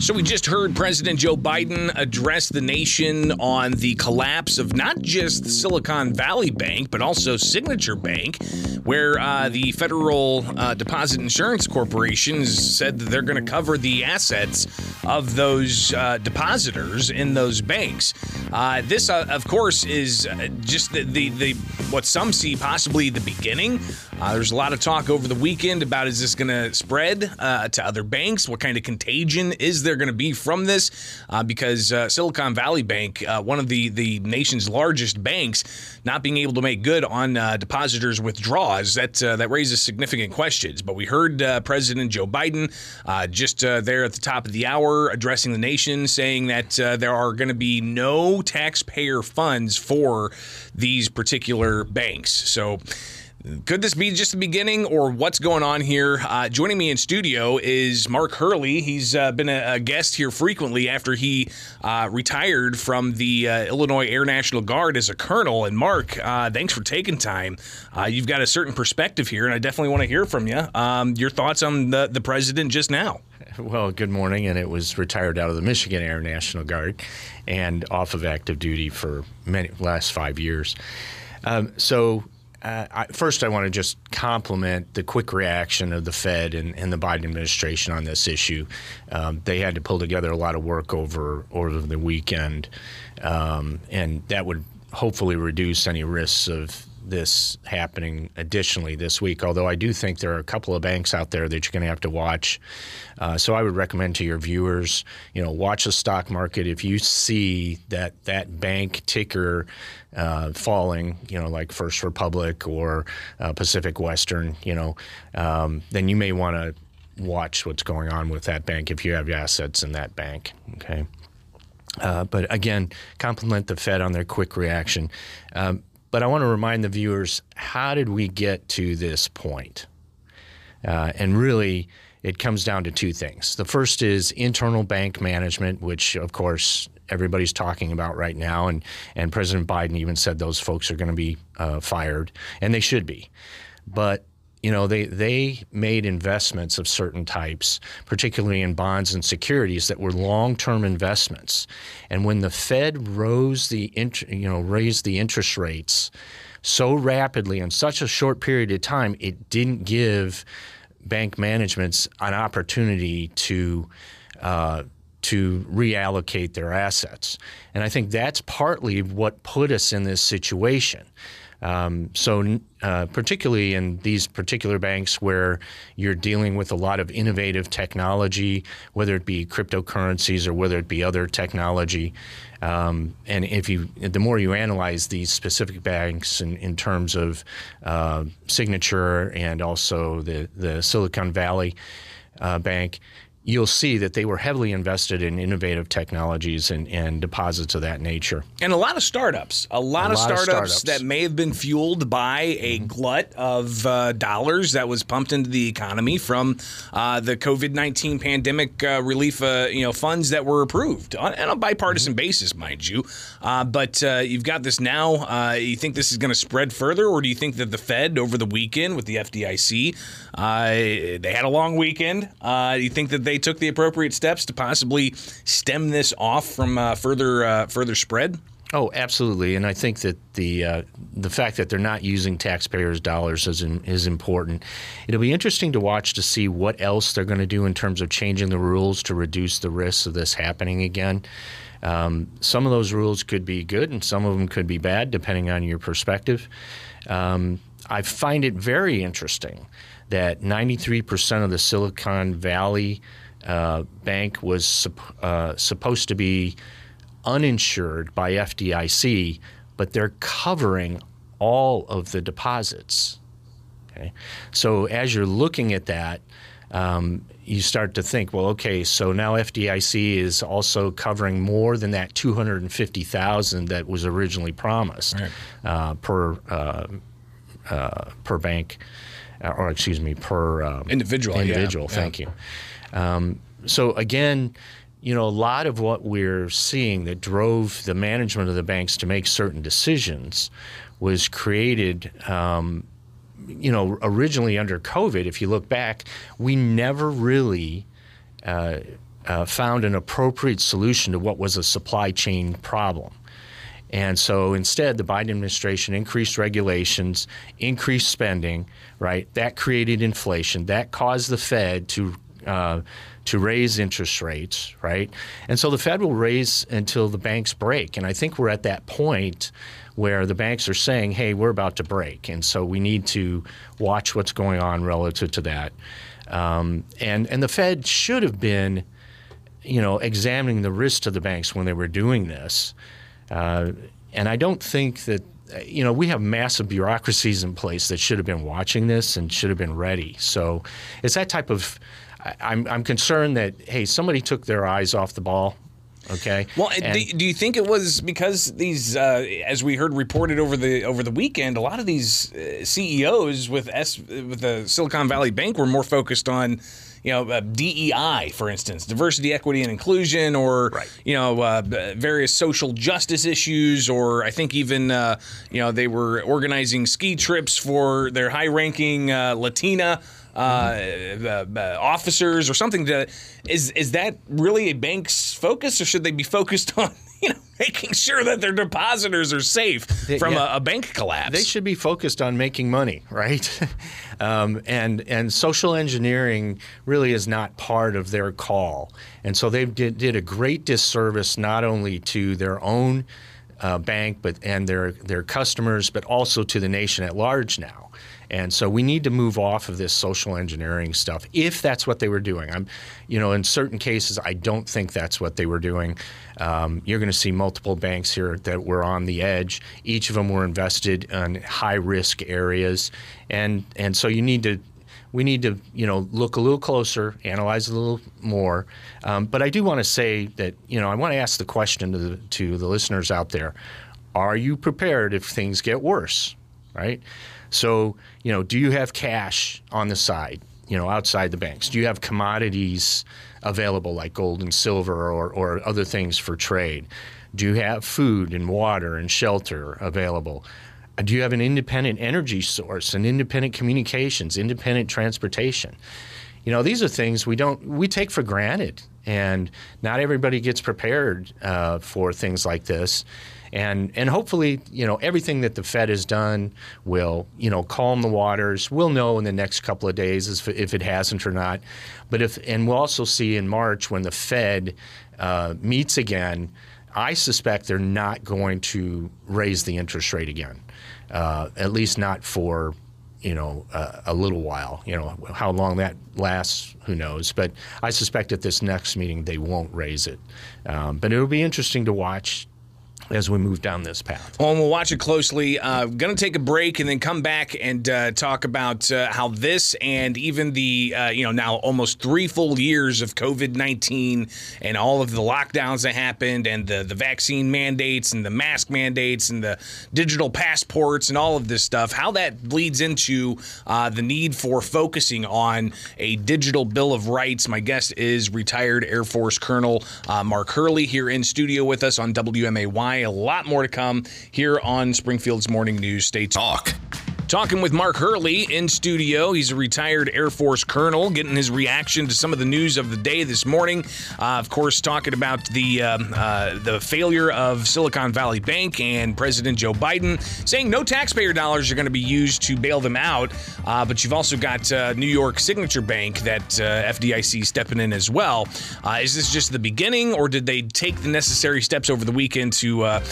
So, we just heard President Joe Biden address the nation on the collapse of not just Silicon Valley Bank, but also Signature Bank, where uh, the Federal uh, Deposit Insurance Corporation said that they're going to cover the assets of those uh, depositors in those banks. Uh, this, uh, of course, is uh, just the, the, the, what some see possibly the beginning. There's a lot of talk over the weekend about is this going to spread to other banks? What kind of contagion is there? going to be from this uh, because uh, Silicon Valley Bank, uh, one of the, the nation's largest banks, not being able to make good on uh, depositors' withdrawals, that, uh, that raises significant questions. But we heard President Joe Biden just there at the top of the hour addressing the nation, saying that there are going to be no taxpayer funds for these particular banks. So, could this be just the beginning or what's going on here? Uh, joining me in studio is Mark Hurley. He's uh, been a, a, guest here frequently after he uh, retired from the uh, Illinois Air National Guard as a colonel. And Mark, uh, thanks for taking time. Uh, you've got a certain perspective here, and I definitely want to hear from you. Um, your thoughts on the, the president just now? Well, good morning. And it was retired out of the Michigan Air National Guard and off of active duty for many last five years. Um, so uh, I, first, I want to just compliment the quick reaction of the Fed and, and the Biden administration on this issue. Um, they had to pull together a lot of work over over the weekend, um, and that would hopefully reduce any risks of this happening additionally this week. Although I do think there are a couple of banks out there that you're going to have to watch. Uh, so I would recommend to your viewers, you know, watch the stock market. If you see that that bank ticker uh, falling, you know, like First Republic or uh, Pacific Western, you know, um, then you may want to watch what's going on with that bank if you have assets in that bank. Okay. Uh, but again, compliment the Fed on their quick reaction. Um, but I want to remind the viewers how did we get to this point? Uh, and really, it comes down to two things. The first is internal bank management, which, of course, everybody's talking about right now. And, and President Biden even said those folks are going to be uh, fired, and they should be. But you know they they made investments of certain types particularly in bonds and securities that were long-term investments. And when the fed rose the you know raised the interest rates so rapidly in such a short period of time it didn't give bank managements an opportunity to uh, to reallocate their assets. And i think that's partly what put us in this situation. Um, so, uh, particularly in these particular banks where you're dealing with a lot of innovative technology, whether it be cryptocurrencies or whether it be other technology, um, and if you, the more you analyze these specific banks in, in terms of uh, signature and also the the Silicon Valley uh, Bank, you'll see that they were heavily invested in innovative technologies and, and deposits of that nature. And a lot of startups, a lot, a of, lot startups of, startups that may have been fueled by a mm-hmm. glut of uh, dollars that was pumped into the economy from uh, the COVID nineteen pandemic uh, relief, uh, you know, funds that were approved on, on a bipartisan mm-hmm. basis, mind you. Uh, but uh, you've got this now. you think this is going to spread further, or do you think that the Fed over the weekend with the FDIC, they had a long weekend? you think that they took the appropriate steps to possibly stem this off from uh, further uh, further spread? Oh, absolutely, and I think that the uh, the fact that they're not using taxpayers' dollars is in, is important. It'll be interesting to watch to see what else they're going to do in terms of changing the rules to reduce the risks of this happening again. Um, some of those rules could be good, and some of them could be bad, depending on your perspective. Um, I find it very interesting that 93% of the Silicon Valley uh, bank was uh, supposed to be uninsured by FDIC, but they're covering all of the deposits. Okay, so as you're looking at that, um, you start to think, well, okay, so now FDIC is also covering more than that 250,000 that was originally promised right. uh, per uh, uh, per bank, or excuse me, per um, individual. Individual. Yeah. Thank yeah. you. Um, so again, you know, a lot of what we're seeing that drove the management of the banks to make certain decisions was created. Um, you know, originally under COVID, if you look back, we never really uh, uh, found an appropriate solution to what was a supply chain problem. And so instead, the Biden administration increased regulations, increased spending, right? That created inflation. That caused the Fed to uh, to raise interest rates, right? And so the Fed will raise until the banks break. And I think we're at that point where the banks are saying, hey, we're about to break. And so we need to watch what's going on relative to that. Um, and, and the Fed should have been, you know, examining the risk to the banks when they were doing this. Uh, and I don't think that you know, we have massive bureaucracies in place that should have been watching this and should have been ready. So it's that type of I'm, I'm concerned that hey somebody took their eyes off the ball Okay. Well, and, do, do, you think it was because these, uh, as we heard reported over the over the weekend, a lot of these uh, CEOs with S with the Silicon Valley Bank were more focused on, you know, uh, DEI, for instance, diversity, equity, and inclusion, or right. you know, uh, various social justice issues, or I think even uh, you know they were organizing ski trips for their high-ranking uh, Latina officers or something. To, is is that really a bank's focus, or should they be focused on you know making sure that their depositors are safe from yeah. a, a, bank collapse? They should be focused on making money, right? um, and and social engineering really is not part of their call, and so they did, did a great disservice not only to their own. Uh, bank, but and their their customers, but also to the nation at large now. And so we need to move off of this social engineering stuff if that's what they were doing. I'm, you know, in certain cases, I don't think that's what they were doing. Um, you're going to see multiple banks here that were on the edge. Each of them were invested in high risk areas, and and so you need to. We need to, you know, look a little closer, analyze a little more. Um, but I do want to say that, you know, I want to ask the question to the, to the listeners out there: Are you prepared if things get worse? Right? So, you know, do you have cash on the side, you know, outside the banks? Do you have commodities available like gold and silver or, or other things for trade? Do you have food and water and shelter available? Uh, do you have an independent energy source and independent communications, independent transportation? You know, these are things we don't we take for granted, and not everybody gets prepared uh, for things like this and and hopefully you know everything that the Fed has done will you know calm the waters. We'll know in the next couple of days if, if it hasn't or not. But if and we'll also see in March when the Fed uh, meets again. I suspect they're not going to raise the interest rate again, uh, at least not for you know uh, a little while. You know how long that lasts, who knows? But I suspect at this next meeting they won't raise it. Um, but it'll be interesting to watch as we move down this path. Well, we'll watch it closely. Uh, going to take a break and then come back and uh, talk about uh, how this and even the uh, you know now almost three full years of COVID nineteen and all of the lockdowns that happened and the the vaccine mandates and the mask mandates and the digital passports and all of this stuff. How that bleeds into uh, the need for focusing on a digital bill of rights. My guest is retired Air Force Colonel uh, Mark Hurley here in studio with us on WMAY. A lot more to come here on Springfield's Morning News. Stay Talk. Talking with Mark Hurley in studio. He's a retired Air Force colonel, getting his reaction to some of the news of the day this morning. Uh, of course, talking about the um, uh, the failure of Silicon Valley Bank and President Joe Biden saying no taxpayer dollars are going to be used to bail them out. Uh, but you've also got uh, New York Signature Bank that uh, FDIC stepping in as well. Uh, is this just the beginning, or did they take the necessary steps over the weekend to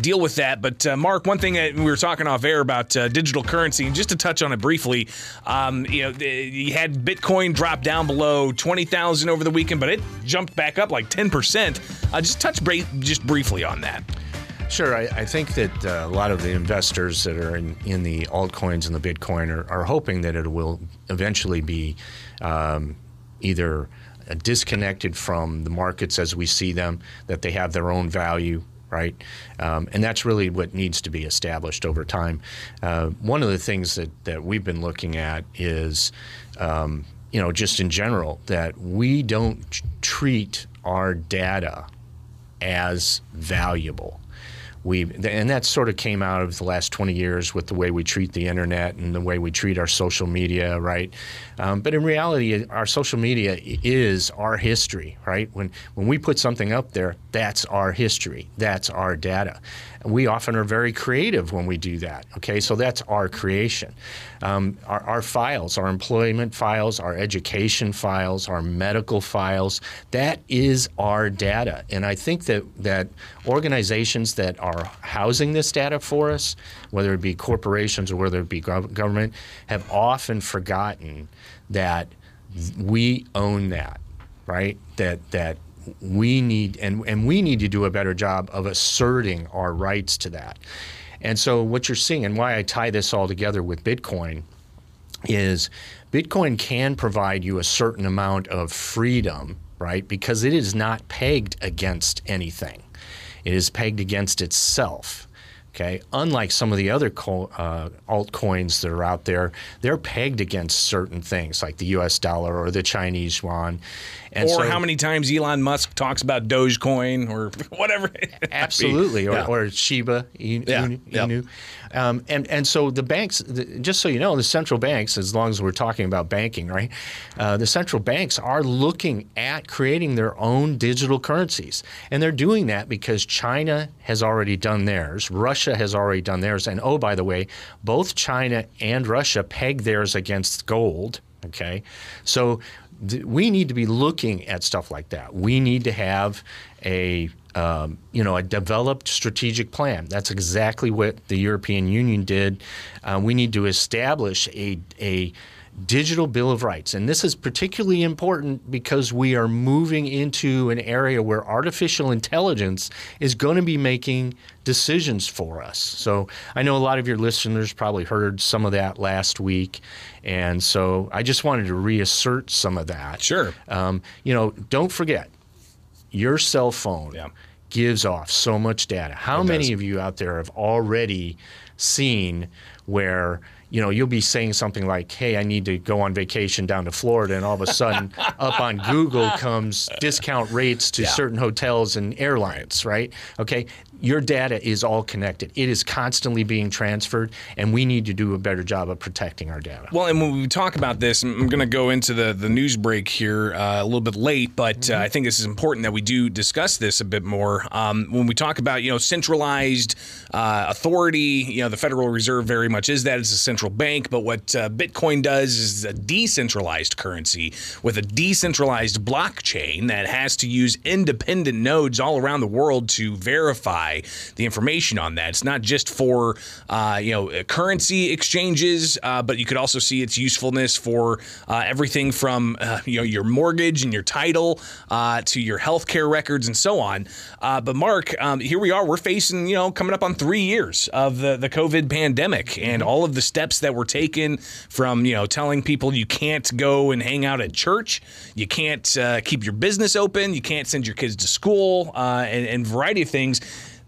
deal with that? But Mark, one thing that we were talking off air about digital currency currency. And just to touch on it briefly, um, you know, you had Bitcoin drop down below 20,000 over the weekend, but it jumped back up like 10%. Uh, just touch bra- just briefly on that. Sure. I, I think that uh, a lot of the investors that are in, in the altcoins and the Bitcoin are, are hoping that it will eventually be um, either disconnected from the markets as we see them, that they have their own value right? Um, and that's really what needs to be established over time. Uh, one of the things that, that we've been looking at is, um, you know, just in general, that we don't treat our data as valuable. We and that sort of came out of the last 20 years with the way we treat the internet and the way we treat our social media, right? Um, but in reality, our social media is our history, right? When when we put something up there, that's our history, that's our data. And we often are very creative when we do that. Okay, so that's our creation. Um, our, our files, our employment files, our education files, our medical files, that is our data. And I think that that organizations that are housing this data for us, whether it be corporations or whether it be government, have often forgotten that we own that, right? That that we need and and we need to do a better job of asserting our rights to that. And so what you're seeing and why I tie this all together with Bitcoin is Bitcoin can provide you a certain amount of freedom, right? Because it is not pegged against anything. It is pegged against itself. Okay, unlike some of the other co- uh, altcoins that are out there, they're pegged against certain things like the U.S. dollar or the Chinese yuan. And or so, how many times Elon Musk talks about Dogecoin or whatever. absolutely, or, yeah. or, Shiba Inu. Yeah. Inu. Um, and and so the banks, the, just so you know, the central banks, as long as we're talking about banking, right? Uh, the central banks are looking at creating their own digital currencies, and they're doing that because China has already done theirs, Russia has already done theirs, and oh by the way, both China and Russia peg theirs against gold. Okay, so we need to be looking at stuff like that. We need to have a um, you know a developed strategic plan. That's exactly what the European Union did. Uh, we need to establish a a digital bill of rights, and this is particularly important because we are moving into an area where artificial intelligence is going to be making decisions for us. So I know a lot of your listeners probably heard some of that last week, and so I just wanted to reassert some of that. Sure. Um, you know, don't forget your cell phone. Yeah gives off so much data. How it many does. of you out there have already seen where you know, you'll be saying something like, "Hey, I need to go on vacation down to Florida," and all of a sudden, up on Google comes discount rates to yeah. certain hotels and airlines, right? Okay, your data is all connected. It is constantly being transferred, and we need to do a better job of protecting our data. Well, and when we talk about this, I'm going to go into the, the news break here uh, a little bit late, but uh, mm-hmm. uh, I think this is important that we do discuss this a bit more. Um, when we talk about you know centralized uh, authority, you know the Federal Reserve very much is that it's a central bank, but what uh, Bitcoin does is a decentralized currency with a decentralized blockchain that has to use independent nodes all around the world to verify the information on that. It's not just for uh, you know currency exchanges, uh, but you could also see its usefulness for uh, everything from uh, you know your mortgage and your title uh, to your healthcare records and so on. Uh, but Mark, um, here we are. We're facing you know coming up on three years of the the COVID pandemic and all of the steps that were taken from you know telling people you can't go and hang out at church, you can't keep your business open, you can't send your kids to school, and, and variety of things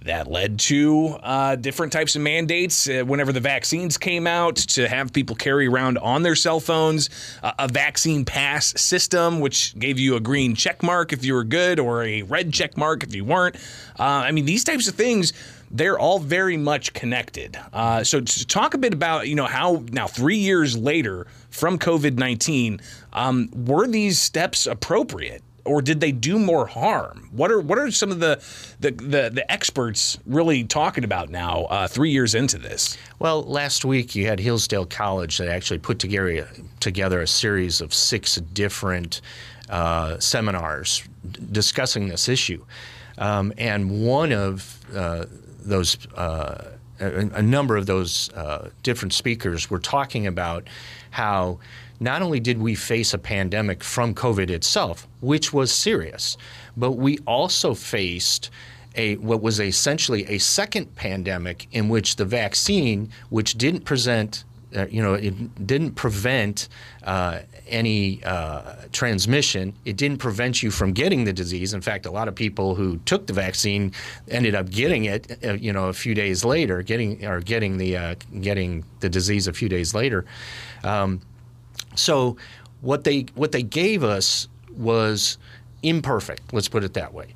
that led to uh, different types of mandates uh, whenever the vaccines came out to have people carry around on their cell phones uh, a vaccine pass system, which gave you a green check mark if you were good or a red check mark if you weren't. Uh, I mean, these types of things they're all very much connected. Uh, so talk a bit about you know how now three years later from COVID nineteen, um, were these steps appropriate? or did they do more harm? What are what are some of the the, the, the experts really talking about now, uh, three years into this? Well, last week you had Hillsdale College that actually put together together a series of six different uh, seminars discussing this issue, um, and one of uh, those. Uh, a, a, number of those uh, different speakers were talking about how not only did we face a pandemic from COVID itself, which was serious, but we also faced a what was essentially a second pandemic in which the vaccine, which didn't present, uh, you know, it didn't prevent uh, any uh, transmission. It didn't prevent you from getting the disease. In fact, a lot of people who took the vaccine ended up getting it, uh, you know, a few days later, getting or getting the uh, getting the disease a few days later. Um, so what they what they gave us was imperfect. Let's put it that way.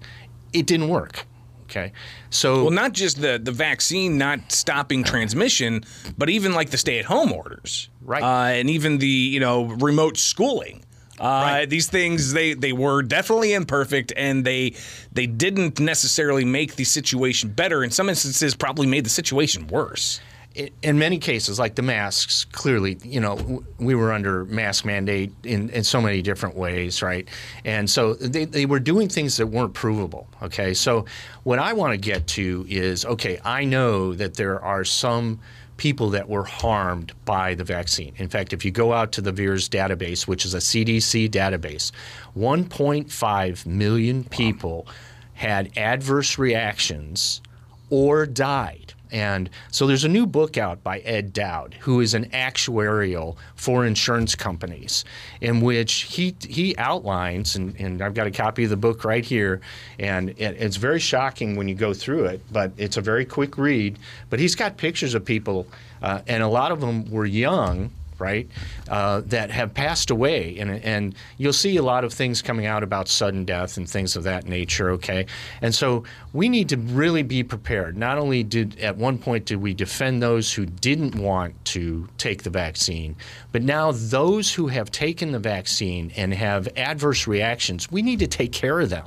It didn't work. Okay, so well, not just the the vaccine not stopping transmission, but even like the stay at home orders, Right. Uh, and even the you know remote schooling. Uh, Right. These things they they were definitely imperfect, and they they didn't necessarily make the situation better. In some instances, probably made the situation worse. In many cases, like the masks, clearly, you know, we were under mask mandate in, in so many different ways, right? And so they, they were doing things that weren't provable, okay? So what I want to get to is okay, I know that there are some people that were harmed by the vaccine. In fact, if you go out to the VAERS database, which is a CDC database, 1.5 million people had adverse reactions or died. And so there's a new book out by Ed Dowd, who is an actuarial for insurance companies, in which he he outlines, and, and I've got a copy of the book right here, and it, it's very shocking when you go through it, but it's a very quick read. But he's got pictures of people, uh, and a lot of them were young, right, uh, that have passed away. And, and you'll see a lot of things coming out about sudden death and things of that nature, okay? And so we need to really be prepared. Not only did, at one point, did we defend those who didn't want to take the vaccine, but now those who have taken the vaccine and have adverse reactions, we need to take care of them.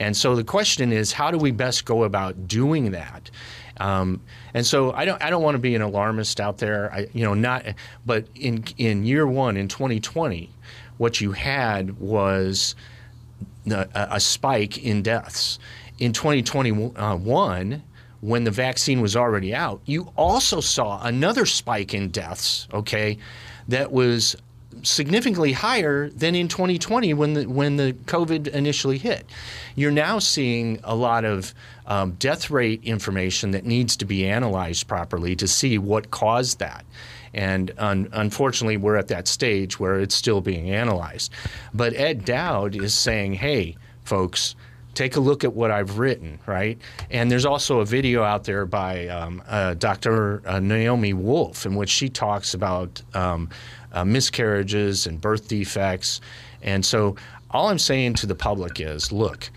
And so the question is, how do we best go about doing that? Um, and so I don't I don't want to be an alarmist out there. I, you know, not. But in in year one in 2020, what you had was a, a spike in deaths. In 2021, when the vaccine was already out, you also saw another spike in deaths. Okay, that was significantly higher than in 2020 when the when the COVID initially hit. You're now seeing a lot of um, death rate information that needs to be analyzed properly to see what caused that. And un- unfortunately, we're at that stage where it's still being analyzed. But Ed Dowd is saying, hey, folks, take a look at what I've written, right? And there's also a video out there by um, uh, Dr. Uh, Naomi Wolf in which she talks about um, uh, miscarriages and birth defects. And so all I'm saying to the public is look,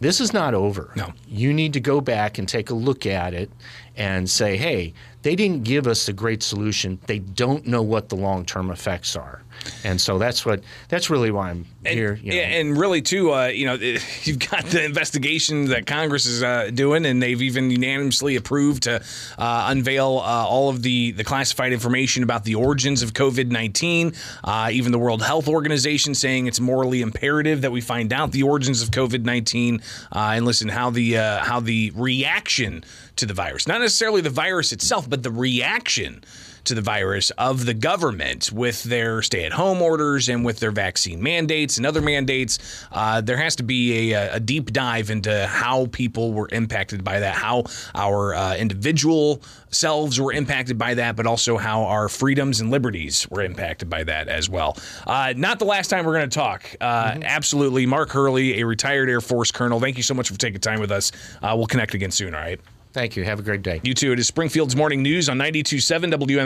this is not over. No. You need to go back and take a look at it and say, hey, they didn't give us a great solution. They don't know what the long term effects are. And so that's what that's really why I'm here. You know. Yeah, and really too, uh, you know, you've got the investigation that Congress is uh, doing, and they've even unanimously approved to uh, unveil uh, all of the the classified information about the origins of COVID nineteen. Uh, even the World Health Organization saying it's morally imperative that we find out the origins of COVID nineteen uh, and listen how the uh, how the reaction to the virus, not necessarily the virus itself, but the reaction to the virus of the government with their stay at home orders and with their vaccine mandates and other mandates. Uh, there has to be a, a, deep dive into how people were impacted by that, how our uh, individual selves were impacted by that, but also how our freedoms and liberties were impacted by that as well. Uh, not the last time we're going to talk. Uh, Absolutely. Mark Hurley, a retired Air Force colonel, thank you so much for taking time with us. Uh, we'll connect again soon, all right? Thank you. Have a great day. You too. It is Springfield's Morning News on 92.7 WMAY.